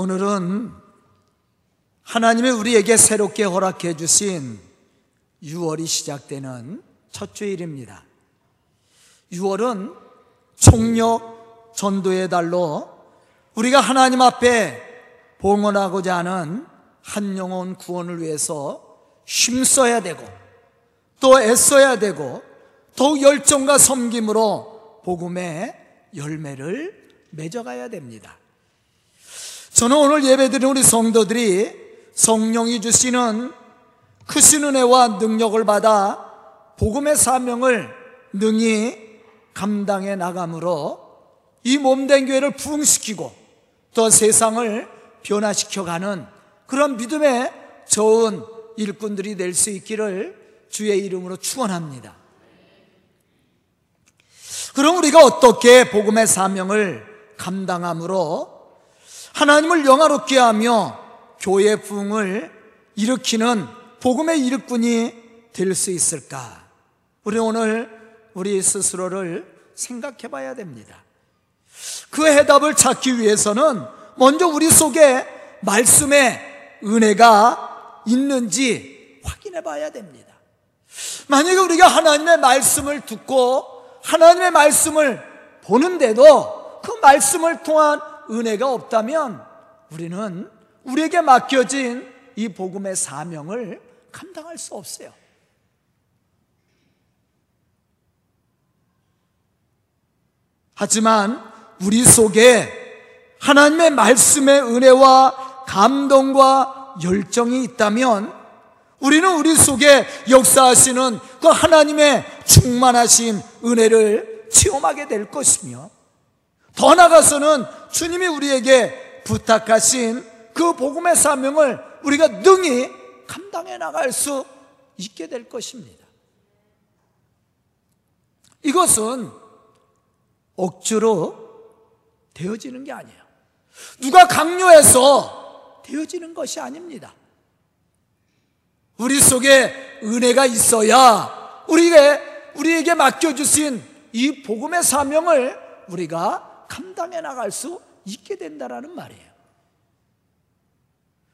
오늘은 하나님이 우리에게 새롭게 허락해 주신 6월이 시작되는 첫 주일입니다. 6월은 총력 전도의 달로 우리가 하나님 앞에 봉헌하고자 하는 한 영혼 구원을 위해서 힘써야 되고 또 애써야 되고 더욱 열정과 섬김으로 복음의 열매를 맺어가야 됩니다. 저는 오늘 예배드린 우리 성도들이 성령이 주시는 크신 은혜와 능력을 받아 복음의 사명을 능히 감당해 나감으로 이 몸된 교회를 부흥시키고 또 세상을 변화시켜 가는 그런 믿음의 좋은 일꾼들이 될 수 있기를 주의 이름으로 축원합니다. 그럼 우리가 어떻게 복음의 사명을 감당함으로 하나님을 영화롭게 하며 교회 부흥을 일으키는 복음의 일꾼이 될 수 있을까? 우리 오늘 우리 스스로를 생각해 봐야 됩니다. 그 해답을 찾기 위해서는 먼저 우리 속에 말씀의 은혜가 있는지 확인해 봐야 됩니다. 만약에 우리가 하나님의 말씀을 듣고 하나님의 말씀을 보는데도 그 말씀을 통한 은혜가 없다면 우리는 우리에게 맡겨진 이 복음의 사명을 감당할 수 없어요. 하지만 우리 속에 하나님의 말씀의 은혜와 감동과 열정이 있다면 우리는 우리 속에 역사하시는 그 하나님의 충만하신 은혜를 체험하게 될 것이며 더 나아가서는 주님이 우리에게 부탁하신 그 복음의 사명을 우리가 능히 감당해 나갈 수 있게 될 것입니다. 이것은 억지로 되어지는 게 아니에요. 누가 강요해서 되어지는 것이 아닙니다. 우리 속에 은혜가 있어야 우리에게, 우리에게 맡겨주신 이 복음의 사명을 우리가 감당해 나갈 수 있게 된다라는 말이에요.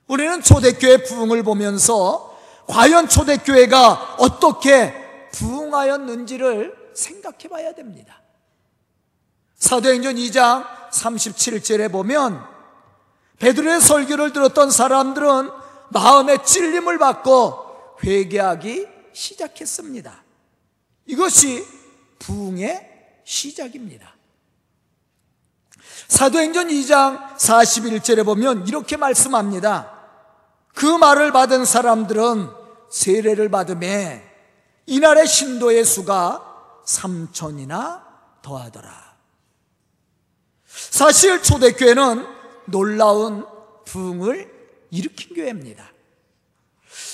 우리는 초대교회 부흥을 보면서 과연 초대교회가 어떻게 부흥하였는지를 생각해 봐야 됩니다. 사도행전 2장 37절에 보면 베드로의 설교를 들었던 사람들은 마음의 찔림을 받고 회개하기 시작했습니다. 이것이 부흥의 시작입니다. 사도행전 2장 41절에 보면 이렇게 말씀합니다. 그 말을 받은 사람들은 세례를 받음에 이날의 신도의 수가 3천이나 더하더라. 사실 초대교회는 놀라운 부흥을 일으킨 교회입니다.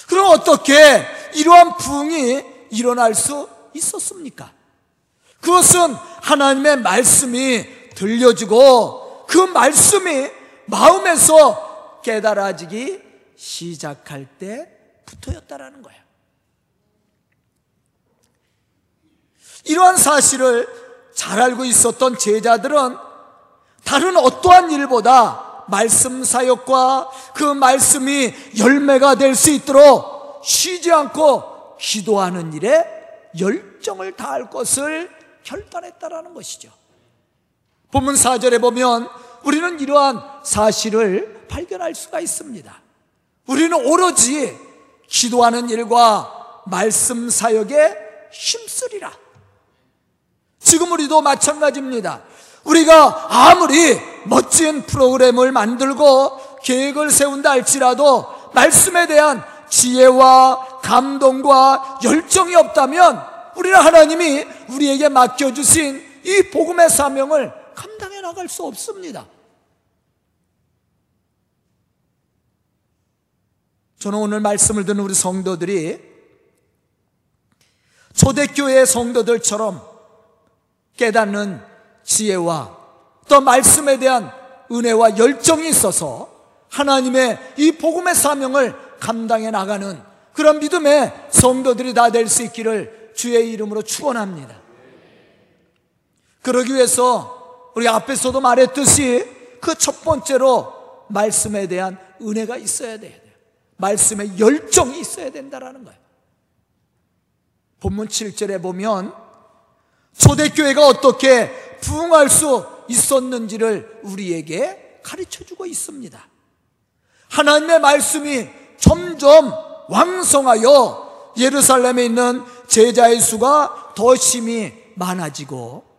그럼 어떻게 이러한 부흥이 일어날 수 있었습니까? 그것은 하나님의 말씀이 들려지고 그 말씀이 마음에서 깨달아지기 시작할 때부터였다라는 거예요. 이러한 사실을 잘 알고 있었던 제자들은 다른 어떠한 일보다 말씀 사역과 그 말씀이 열매가 될 수 있도록 쉬지 않고 기도하는 일에 열정을 다할 것을 결단했다라는 것이죠. 본문 4절에 보면 우리는 이러한 사실을 발견할 수가 있습니다. 우리는 오로지 기도하는 일과 말씀 사역에 힘쓰리라. 지금 우리도 마찬가지입니다. 우리가 아무리 멋진 프로그램을 만들고 계획을 세운다 할지라도 말씀에 대한 지혜와 감동과 열정이 없다면 우리는 하나님이 우리에게 맡겨주신 이 복음의 사명을 감당해 나갈 수 없습니다. 저는 오늘 말씀을 듣는 우리 성도들이 초대교회 성도들처럼 깨닫는 지혜와 또 말씀에 대한 은혜와 열정이 있어서 하나님의 이 복음의 사명을 감당해 나가는 그런 믿음의 성도들이 다 될 수 있기를 주의 이름으로 축원합니다. 그러기 위해서 우리 앞에서도 말했듯이 그 첫 번째로 말씀에 대한 은혜가 있어야 돼요. 말씀에 열정이 있어야 된다라는 거예요. 본문 7절에 보면 초대교회가 어떻게 부흥할 수 있었는지를 우리에게 가르쳐 주고 있습니다. 하나님의 말씀이 점점 왕성하여 예루살렘에 있는 제자의 수가 더 심히 많아지고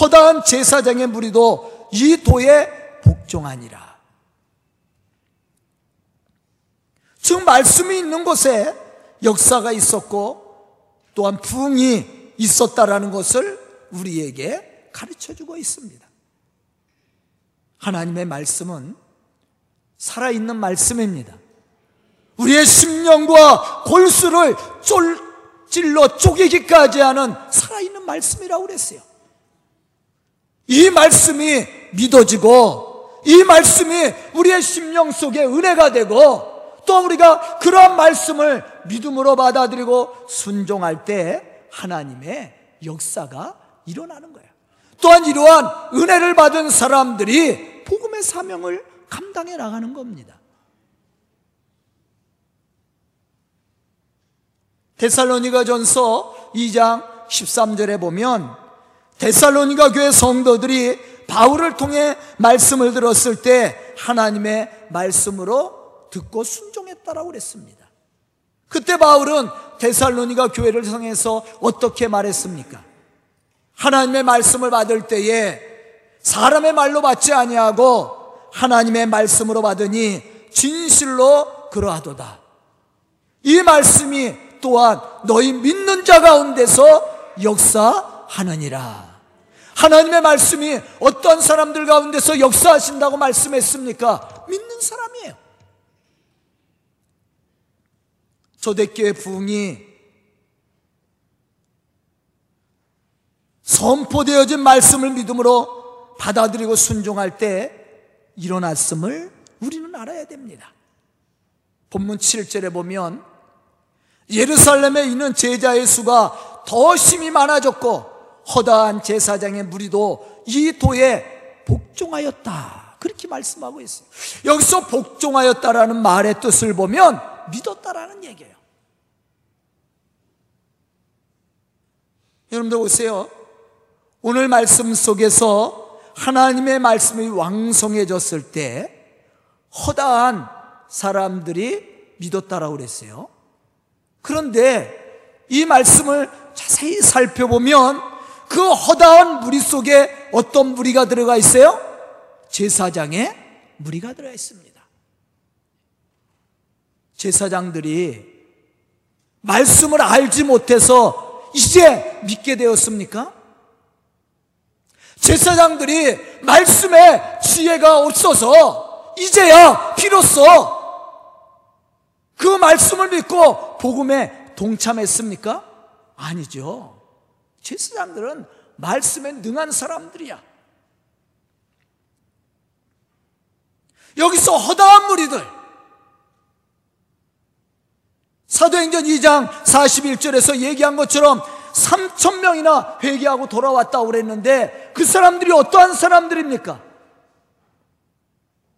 허다한 제사장의 무리도 이 도에 복종하니라. 즉 말씀이 있는 곳에 역사가 있었고 또한 부흥이 있었다라는 것을 우리에게 가르쳐 주고 있습니다. 하나님의 말씀은 살아있는 말씀입니다. 우리의 심령과 골수를 쫄, 찔러 쪼개기까지 하는 살아있는 말씀이라고 그랬어요. 이 말씀이 믿어지고 이 말씀이 우리의 심령 속에 은혜가 되고 또 우리가 그러한 말씀을 믿음으로 받아들이고 순종할 때 하나님의 역사가 일어나는 거예요. 또한 이러한 은혜를 받은 사람들이 복음의 사명을 감당해 나가는 겁니다. 데살로니가 전서 2장 13절에 보면 데살로니가 교회 성도들이 바울을 통해 말씀을 들었을 때 하나님의 말씀으로 듣고 순종했다라고 그랬습니다. 그때 바울은 데살로니가 교회를 성해서 어떻게 말했습니까? 하나님의 말씀을 받을 때에 사람의 말로 받지 아니하고 하나님의 말씀으로 받으니 진실로 그러하도다. 이 말씀이 또한 너희 믿는 자 가운데서 역사 하느니라. 하나님의 말씀이 어떤 사람들 가운데서 역사하신다고 말씀했습니까? 믿는 사람이에요. 초대교회 부흥이 선포되어진 말씀을 믿음으로 받아들이고 순종할 때 일어났음을 우리는 알아야 됩니다. 본문 7절에 보면 예루살렘에 있는 제자의 수가 더 심히 많아졌고 허다한 제사장의 무리도 이 도에 복종하였다. 그렇게 말씀하고 있어요. 여기서 복종하였다라는 말의 뜻을 보면 믿었다라는 얘기예요. 여러분들 보세요. 오늘 말씀 속에서 하나님의 말씀이 왕성해졌을 때 허다한 사람들이 믿었다라고 그랬어요. 그런데 이 말씀을 자세히 살펴보면 그 허다한 무리 속에 어떤 무리가 들어가 있어요? 제사장의 무리가 들어가 있습니다. 제사장들이 말씀을 알지 못해서 이제 믿게 되었습니까? 제사장들이 말씀에 지혜가 없어서 이제야 비로소 그 말씀을 믿고 복음에 동참했습니까? 아니죠. 제사장들은 말씀에 능한 사람들이야. 여기서 허다한 무리들 사도행전 2장 41절에서 얘기한 것처럼 3천 명이나 회개하고 돌아왔다고 그랬는데 그 사람들이 어떠한 사람들입니까?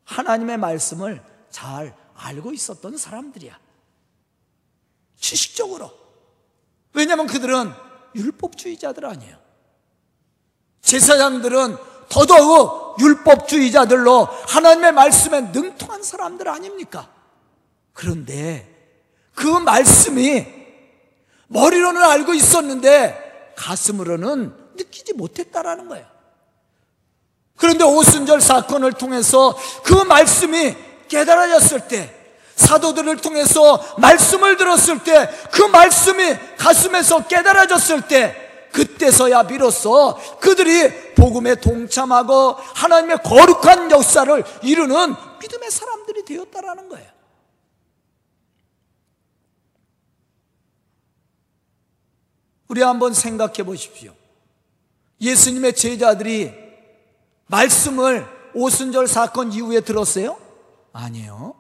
하나님의 말씀을 잘 알고 있었던 사람들이야. 지식적으로. 왜냐하면 그들은 율법주의자들 아니에요. 제사장들은 더더욱 율법주의자들로 하나님의 말씀에 능통한 사람들 아닙니까? 그런데 그 말씀이 머리로는 알고 있었는데 가슴으로는 느끼지 못했다라는 거예요. 그런데 오순절 사건을 통해서 그 말씀이 깨달아졌을 때 사도들을 통해서 말씀을 들었을 때 그 말씀이 가슴에서 깨달아졌을 때 그때서야 비로소 그들이 복음에 동참하고 하나님의 거룩한 역사를 이루는 믿음의 사람들이 되었다라는 거예요. 우리 한번 생각해 보십시오. 예수님의 제자들이 말씀을 오순절 사건 이후에 들었어요? 아니에요.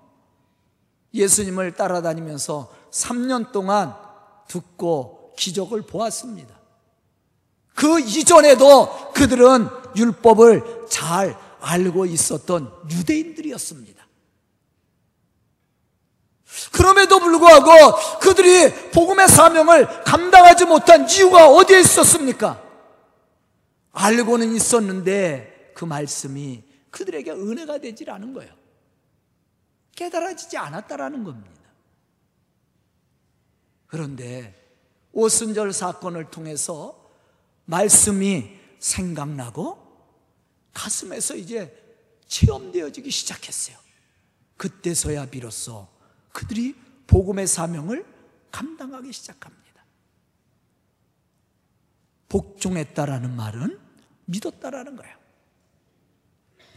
예수님을 따라다니면서 3년 동안 듣고 기적을 보았습니다. 그 이전에도 그들은 율법을 잘 알고 있었던 유대인들이었습니다. 그럼에도 불구하고 그들이 복음의 사명을 감당하지 못한 이유가 어디에 있었습니까? 알고는 있었는데 그 말씀이 그들에게 은혜가 되질 않은 거예요. 깨달아지지 않았다라는 겁니다. 그런데 오순절 사건을 통해서 말씀이 생각나고 가슴에서 이제 체험되어지기 시작했어요. 그때서야 비로소 그들이 복음의 사명을 감당하기 시작합니다. 복종했다라는 말은 믿었다라는 거예요.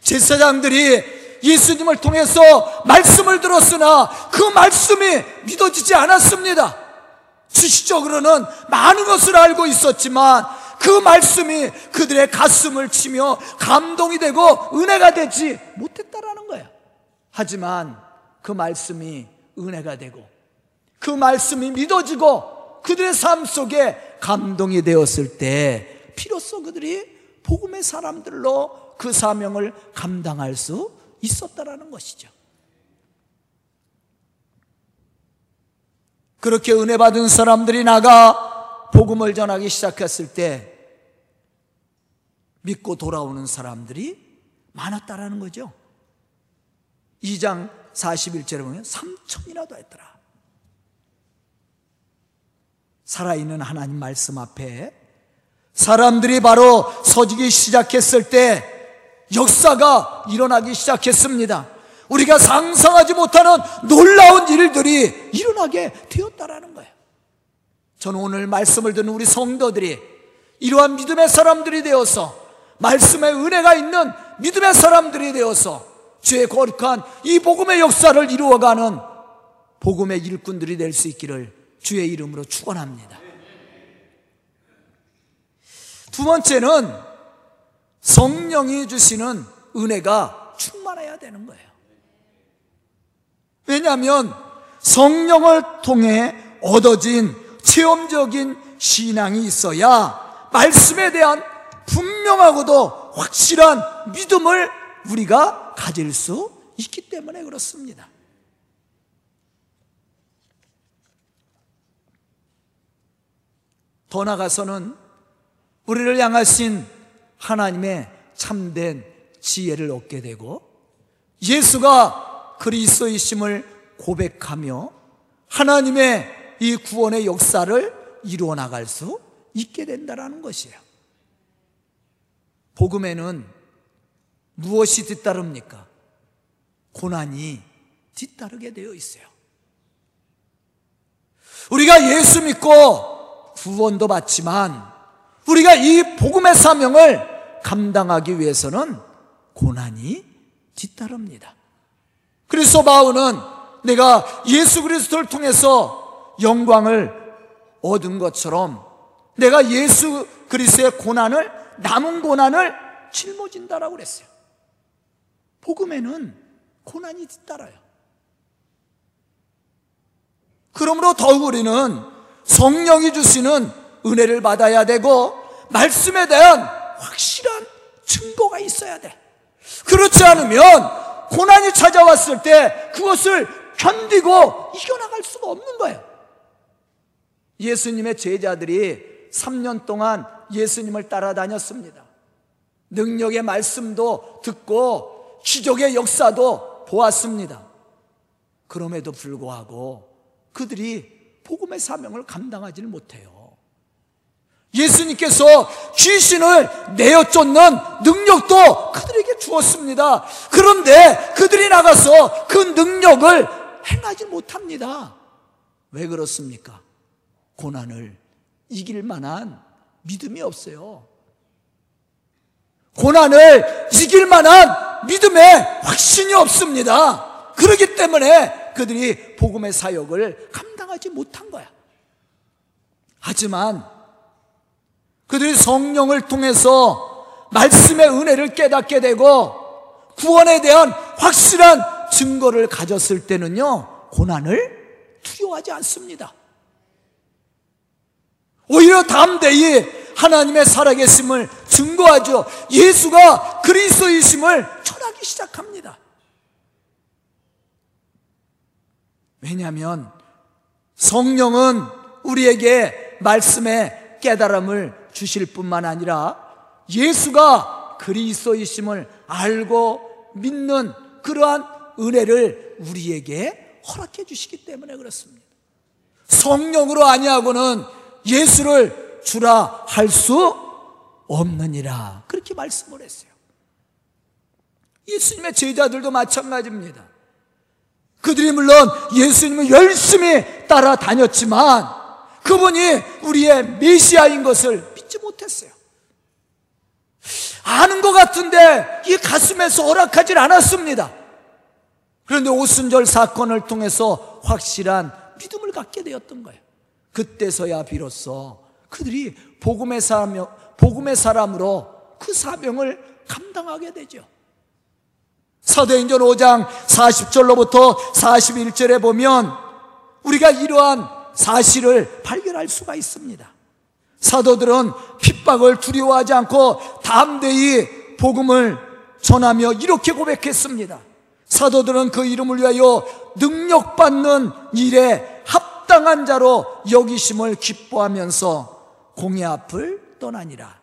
제사장들이 예수님을 통해서 말씀을 들었으나 그 말씀이 믿어지지 않았습니다. 수시적으로는 많은 것을 알고 있었지만 그 말씀이 그들의 가슴을 치며 감동이 되고 은혜가 되지 못했다라는 거예요. 하지만 그 말씀이 은혜가 되고 그 말씀이 믿어지고 그들의 삶 속에 감동이 되었을 때 비로소 그들이 복음의 사람들로 그 사명을 감당할 수 있었다라는 것이죠. 그렇게 은혜 받은 사람들이 나가 복음을 전하기 시작했을 때 믿고 돌아오는 사람들이 많았다라는 거죠. 2장 41절에 보면 3천이라도 했더라. 살아있는 하나님 말씀 앞에 사람들이 바로 서지기 시작했을 때 역사가 일어나기 시작했습니다. 우리가 상상하지 못하는 놀라운 일들이 일어나게 되었다라는 거예요. 저는 오늘 말씀을 듣는 우리 성도들이 이러한 믿음의 사람들이 되어서 말씀의 은혜가 있는 믿음의 사람들이 되어서 주의 거룩한 이 복음의 역사를 이루어가는 복음의 일꾼들이 될 수 있기를 주의 이름으로 축원합니다. 두 번째는 성령이 주시는 은혜가 충만해야 되는 거예요. 왜냐하면 성령을 통해 얻어진 체험적인 신앙이 있어야 말씀에 대한 분명하고도 확실한 믿음을 우리가 가질 수 있기 때문에 그렇습니다. 더 나아가서는 우리를 향하신 하나님의 참된 지혜를 얻게 되고 예수가 그리스도이심을 고백하며 하나님의 이 구원의 역사를 이루어 나갈 수 있게 된다라는 것이에요. 복음에는 무엇이 뒤따릅니까? 고난이 뒤따르게 되어 있어요. 우리가 예수 믿고 구원도 받지만 우리가 이 복음의 사명을 감당하기 위해서는 고난이 뒤따릅니다. 그래서 바울은 내가 예수 그리스도를 통해서 영광을 얻은 것처럼 내가 예수 그리스도의 고난을 남은 고난을 짊어진다라고 그랬어요. 복음에는 고난이 뒤따라요. 그러므로 더욱 우리는 성령이 주시는 은혜를 받아야 되고 말씀에 대한 확실한 증거가 있어야 돼. 그렇지 않으면 고난이 찾아왔을 때 그것을 견디고 이겨나갈 수가 없는 거예요. 예수님의 제자들이 3년 동안 예수님을 따라다녔습니다. 능력의 말씀도 듣고 기적의 역사도 보았습니다. 그럼에도 불구하고 그들이 복음의 사명을 감당하지를 못해요. 예수님께서 귀신을 내어 쫓는 능력도 그들에게 주었습니다. 그런데 그들이 나가서 그 능력을 행하지 못합니다. 왜 그렇습니까? 고난을 이길 만한 믿음이 없어요. 고난을 이길 만한 믿음의 확신이 없습니다. 그렇기 때문에 그들이 복음의 사역을 감당하지 못한 거야. 하지만 그들이 성령을 통해서 말씀의 은혜를 깨닫게 되고 구원에 대한 확실한 증거를 가졌을 때는요, 고난을 두려워하지 않습니다. 오히려 담대히 하나님의 살아계심을 증거하죠. 예수가 그리스도이심을 전하기 시작합니다. 왜냐하면 성령은 우리에게 말씀의 깨달음을 주실 뿐만 아니라 예수가 그리스도이심을 알고 믿는 그러한 은혜를 우리에게 허락해 주시기 때문에 그렇습니다. 성령으로 아니하고는 예수를 주라 할 수 없느니라. 그렇게 말씀을 했어요. 예수님의 제자들도 마찬가지입니다. 그들이 물론 예수님을 열심히 따라다녔지만 그분이 우리의 메시아인 것을 믿지 못했어요. 아는 것 같은데 이 가슴에서 허락하지 않았습니다. 그런데 오순절 사건을 통해서 확실한 믿음을 갖게 되었던 거예요. 그때서야 비로소 그들이 복음의 사람, 복음의 사람으로 그 사명을 감당하게 되죠. 사도행전 5장 40절로부터 41절에 보면 우리가 이러한 사실을 발견할 수가 있습니다. 사도들은 핍박을 두려워하지 않고 담대히 복음을 전하며 이렇게 고백했습니다. 사도들은 그 이름을 위하여 능력받는 일에 합당한 자로 여기심을 기뻐하면서 공의 앞을 떠나니라.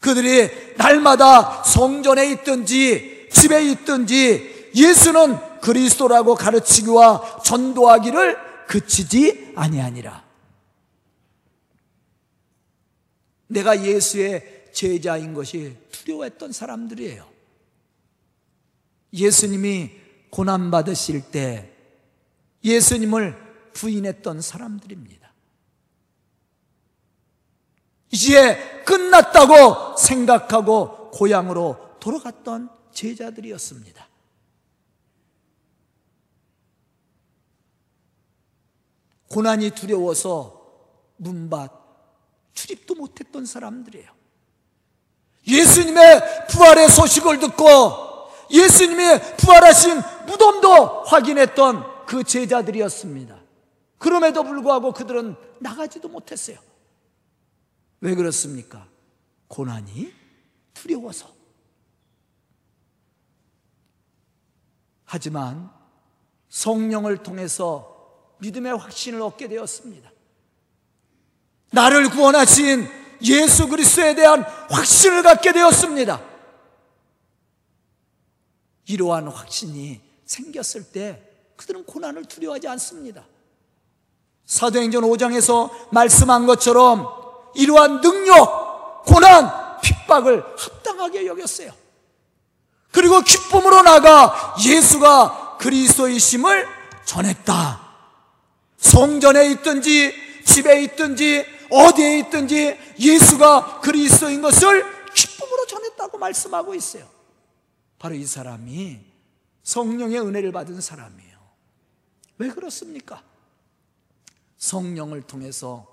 그들이 날마다 성전에 있든지 집에 있든지 예수는 그리스도라고 가르치기와 전도하기를 그치지 아니하니라. 내가 예수의 제자인 것이 두려워했던 사람들이에요. 예수님이 고난받으실 때 예수님을 부인했던 사람들입니다. 이제 끝났다고 생각하고 고향으로 돌아갔던 제자들이었습니다. 고난이 두려워서 문밭 출입도 못했던 사람들이에요. 예수님의 부활의 소식을 듣고 예수님이 부활하신 무덤도 확인했던 그 제자들이었습니다. 그럼에도 불구하고 그들은 나가지도 못했어요. 왜 그렇습니까? 고난이 두려워서. 하지만 성령을 통해서 믿음의 확신을 얻게 되었습니다. 나를 구원하신 예수 그리스도에 대한 확신을 갖게 되었습니다. 이러한 확신이 생겼을 때 그들은 고난을 두려워하지 않습니다. 사도행전 5장에서 말씀한 것처럼 이러한 능력, 고난, 핍박을 합당하게 여겼어요. 그리고 기쁨으로 나가 예수가 그리스도이심을 전했다. 성전에 있든지 집에 있든지 어디에 있든지 예수가 그리스도인 것을 기쁨으로 전했다고 말씀하고 있어요. 바로 이 사람이 성령의 은혜를 받은 사람이에요. 왜 그렇습니까? 성령을 통해서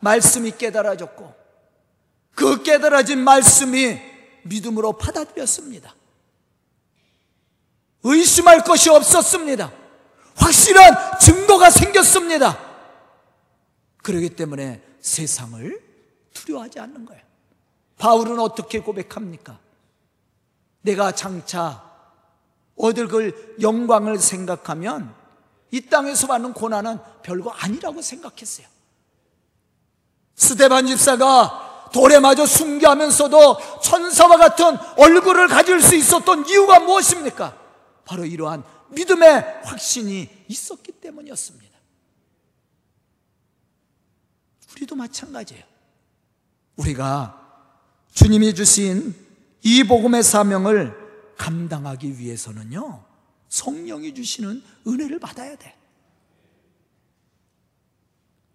말씀이 깨달아졌고 그 깨달아진 말씀이 믿음으로 받아들였습니다. 의심할 것이 없었습니다. 확실한 증거가 생겼습니다. 그러기 때문에 세상을 두려워하지 않는 거예요. 바울은 어떻게 고백합니까? 내가 장차 얻을 그 영광을 생각하면 이 땅에서 받는 고난은 별거 아니라고 생각했어요. 스테반 집사가 돌에 맞아 순교하면서도 천사와 같은 얼굴을 가질 수 있었던 이유가 무엇입니까? 바로 이러한 믿음의 확신이 있었기 때문이었습니다. 우리도 마찬가지예요. 우리가 주님이 주신 이 복음의 사명을 감당하기 위해서는요, 성령이 주시는 은혜를 받아야 돼.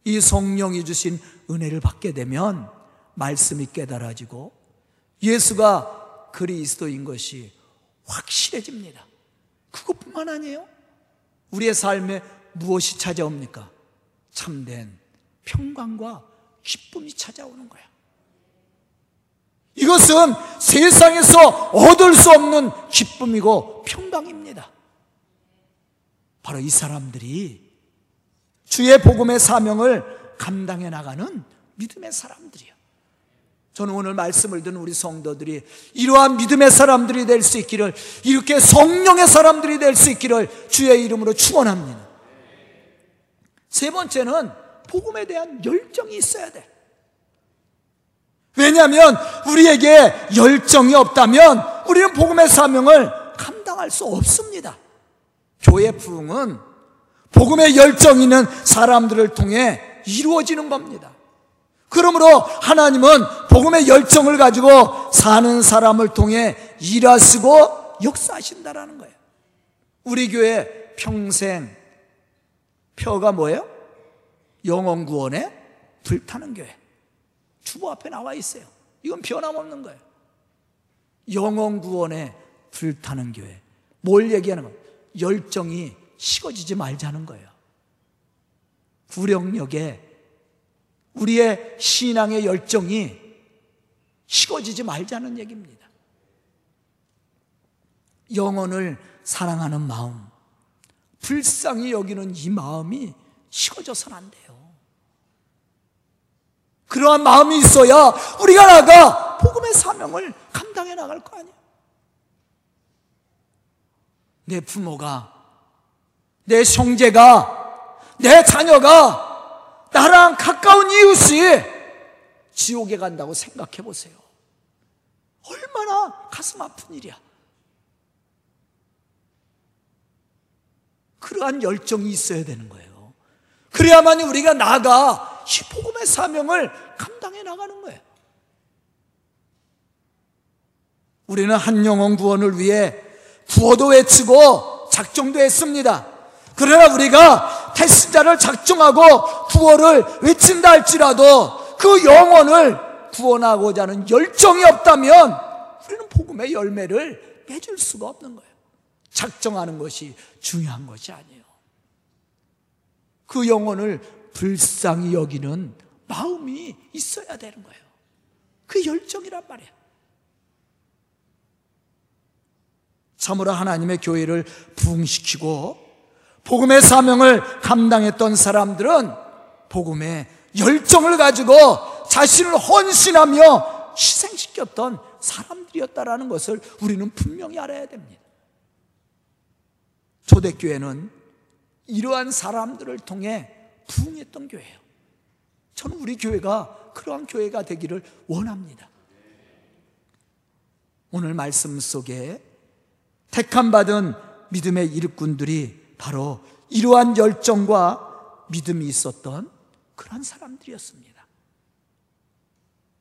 이 성령이 주신 은혜를 받게 되면 말씀이 깨달아지고 예수가 그리스도인 것이 확실해집니다. 그것뿐만 아니에요. 우리의 삶에 무엇이 찾아옵니까? 참된 평강과 기쁨이 찾아오는 거야. 이것은 세상에서 얻을 수 없는 기쁨이고 평강입니다. 바로 이 사람들이 주의 복음의 사명을 감당해 나가는 믿음의 사람들이요. 저는 오늘 말씀을 듣는 우리 성도들이 이러한 믿음의 사람들이 될 수 있기를 이렇게 성령의 사람들이 될 수 있기를 주의 이름으로 축원합니다. 세 번째는 복음에 대한 열정이 있어야 돼. 왜냐하면 우리에게 열정이 없다면 우리는 복음의 사명을 감당할 수 없습니다. 교회 부흥은 복음의 열정 있는 사람들을 통해 이루어지는 겁니다. 그러므로 하나님은 복음의 열정을 가지고 사는 사람을 통해 일하시고 역사하신다라는 거예요. 우리 교회 평생 표가 뭐예요? 영원 구원에 불타는 교회. 주보 앞에 나와 있어요. 이건 변함없는 거예요. 영원 구원에 불타는 교회. 뭘 얘기하는 거예요? 열정이 식어지지 말자는 거예요. 구령역에 우리의 신앙의 열정이 식어지지 말자는 얘기입니다. 영혼을 사랑하는 마음, 불쌍히 여기는 이 마음이 식어져서는 안 돼요. 그러한 마음이 있어야 우리가 나가 복음의 사명을 감당해 나갈 거 아니에요. 내 부모가, 내 형제가, 내 자녀가 나랑 가까운 이웃이 지옥에 간다고 생각해 보세요. 얼마나 가슴 아픈 일이야. 그러한 열정이 있어야 되는 거예요. 그래야만 우리가 나가 이 복음의 사명을 감당해 나가는 거예요. 우리는 한 영혼 구원을 위해 구호도 외치고 작정도 했습니다. 그러나 우리가 테스자를 작정하고 구호를 외친다 할지라도 그 영혼을 구원하고자 하는 열정이 없다면 우리는 복음의 열매를 맺을 수가 없는 거예요. 작정하는 것이 중요한 것이 아니에요. 그 영혼을 불쌍히 여기는 마음이 있어야 되는 거예요. 그 열정이란 말이에요. 참으로 하나님의 교회를 부흥시키고 복음의 사명을 감당했던 사람들은 복음의 열정을 가지고 자신을 헌신하며 희생시켰던 사람들이었다라는 것을 우리는 분명히 알아야 됩니다. 초대교회는 이러한 사람들을 통해 부흥했던 교회예요. 저는 우리 교회가 그러한 교회가 되기를 원합니다. 오늘 말씀 속에 택함 받은 믿음의 일꾼들이 바로 이러한 열정과 믿음이 있었던 그런 사람들이었습니다.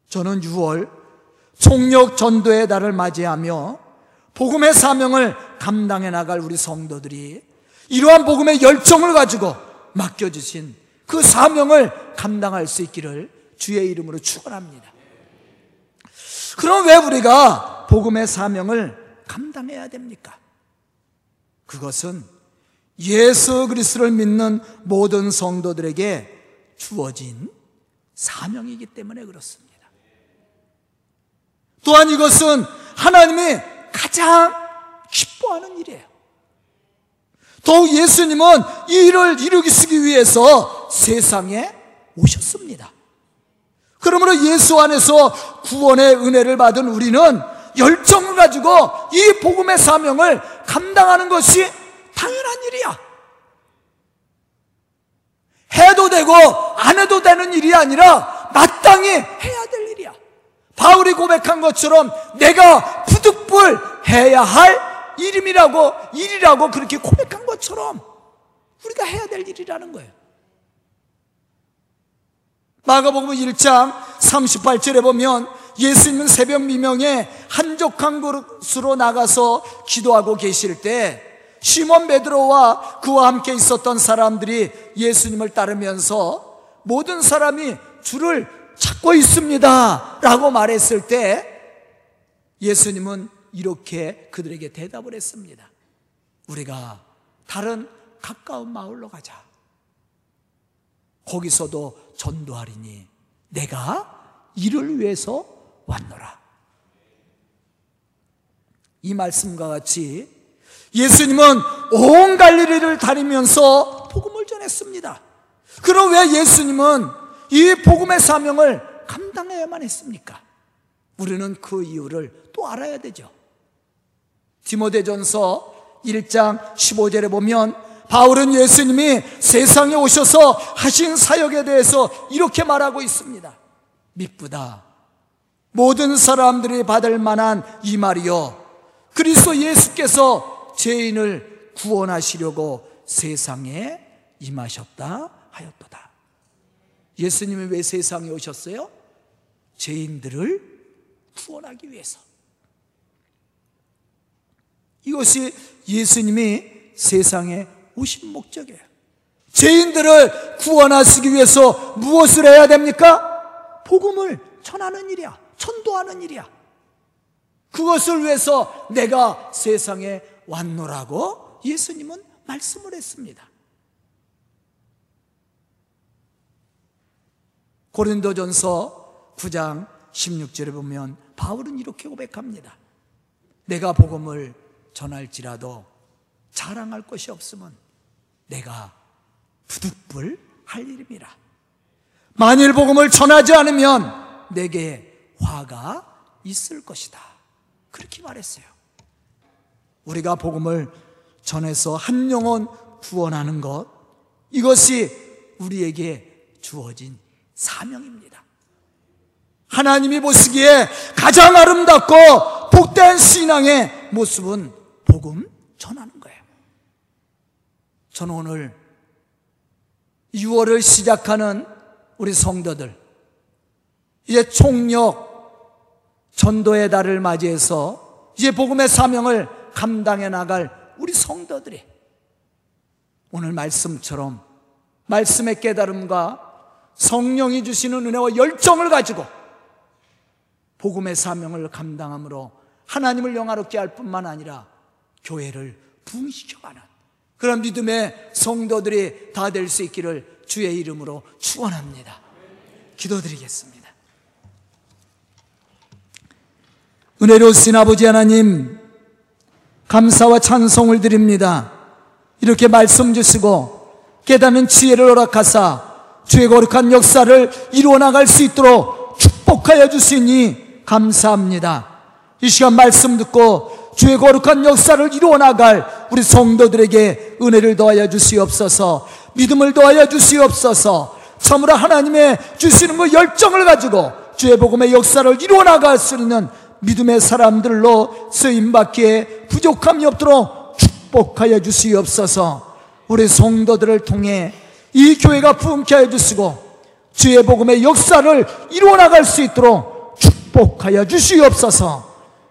저는 6월 총력 전도의 날을 맞이하며 복음의 사명을 감당해 나갈 우리 성도들이 이러한 복음의 열정을 가지고 맡겨주신 그 사명을 감당할 수 있기를 주의 이름으로 축원합니다. 그럼 왜 우리가 복음의 사명을 감당해야 됩니까? 그것은 예수 그리스도를 믿는 모든 성도들에게 주어진 사명이기 때문에 그렇습니다. 또한 이것은 하나님이 가장 기뻐하는 일이에요. 더욱 예수님은 이 일을 이루기 위해서 세상에 오셨습니다. 그러므로 예수 안에서 구원의 은혜를 받은 우리는 열정을 가지고 이 복음의 사명을 감당하는 것이 당연한 일이야. 해도 되고 안 해도 되는 일이 아니라 마땅히 해야 될 일이야. 바울이 고백한 것처럼 내가 부득불 해야 할 이름이라고 일이라고 그렇게 고백한 것처럼 우리가 해야 될 일이라는 거예요. 마가복음 1장 38절에 보면 예수님은 새벽 미명에 한적한 곳으로 나가서 기도하고 계실 때 시몬 베드로와 그와 함께 있었던 사람들이 예수님을 따르면서 모든 사람이 주를 찾고 있습니다. 라고 말했을 때 예수님은 이렇게 그들에게 대답을 했습니다. 우리가 다른 가까운 마을로 가자. 거기서도 전도하리니 내가 이를 위해서 왔노라. 이 말씀과 같이 예수님은 온 갈릴리를 다니면서 복음을 전했습니다. 그럼 왜 예수님은 이 복음의 사명을 감당해야만 했습니까? 우리는 그 이유를 또 알아야 되죠. 디모데전서 1장 15절에 보면 바울은 예수님이 세상에 오셔서 하신 사역에 대해서 이렇게 말하고 있습니다. 미쁘다. 모든 사람들이 받을 만한 이 말이요. 그리스도 예수께서 죄인을 구원하시려고 세상에 임하셨다 하였도다. 예수님이 왜 세상에 오셨어요? 죄인들을 구원하기 위해서. 이것이 예수님이 세상에 오신 목적이에요. 죄인들을 구원하시기 위해서 무엇을 해야 됩니까? 복음을 전하는 일이야. 전도하는 일이야. 그것을 위해서 내가 세상에 왔노라고 예수님은 말씀을 했습니다. 고린도전서 9장 16절에 보면 바울은 이렇게 고백합니다. 내가 복음을 전할지라도 자랑할 것이 없으면 내가 부득불 할 일입니다. 만일 복음을 전하지 않으면 내게 화가 있을 것이다. 그렇게 말했어요. 우리가 복음을 전해서 한 영혼 구원하는 것, 이것이 우리에게 주어진 사명입니다. 하나님이 보시기에 가장 아름답고 복된 신앙의 모습은 복음 전하는 거예요. 저는 오늘 6월을 시작하는 우리 성도들, 이제 총력 전도의 달을 맞이해서 이제 복음의 사명을 감당해 나갈 우리 성도들이 오늘 말씀처럼 말씀의 깨달음과 성령이 주시는 은혜와 열정을 가지고 복음의 사명을 감당함으로 하나님을 영화롭게 할 뿐만 아니라 교회를 부흥시켜가는 그런 믿음의 성도들이 다 될 수 있기를 주의 이름으로 축원합니다. 기도드리겠습니다. 은혜로우신 아버지 하나님 감사와 찬송을 드립니다. 이렇게 말씀 주시고 깨닫는 지혜를 허락하사 주의 거룩한 역사를 이루어 나갈 수 있도록 축복하여 주시니 감사합니다. 이 시간 말씀 듣고 주의 거룩한 역사를 이루어 나갈 우리 성도들에게 은혜를 더하여 주시옵소서, 믿음을 더하여 주시옵소서, 참으로 하나님의 주시는 그 열정을 가지고 주의 복음의 역사를 이루어 나갈 수 있는 믿음의 사람들로 쓰임받기에 부족함이 없도록 축복하여 주시옵소서, 우리 성도들을 통해 이 교회가 부흥케 해 주시고 주의 복음의 역사를 이루어 나갈 수 있도록 축복하여 주시옵소서.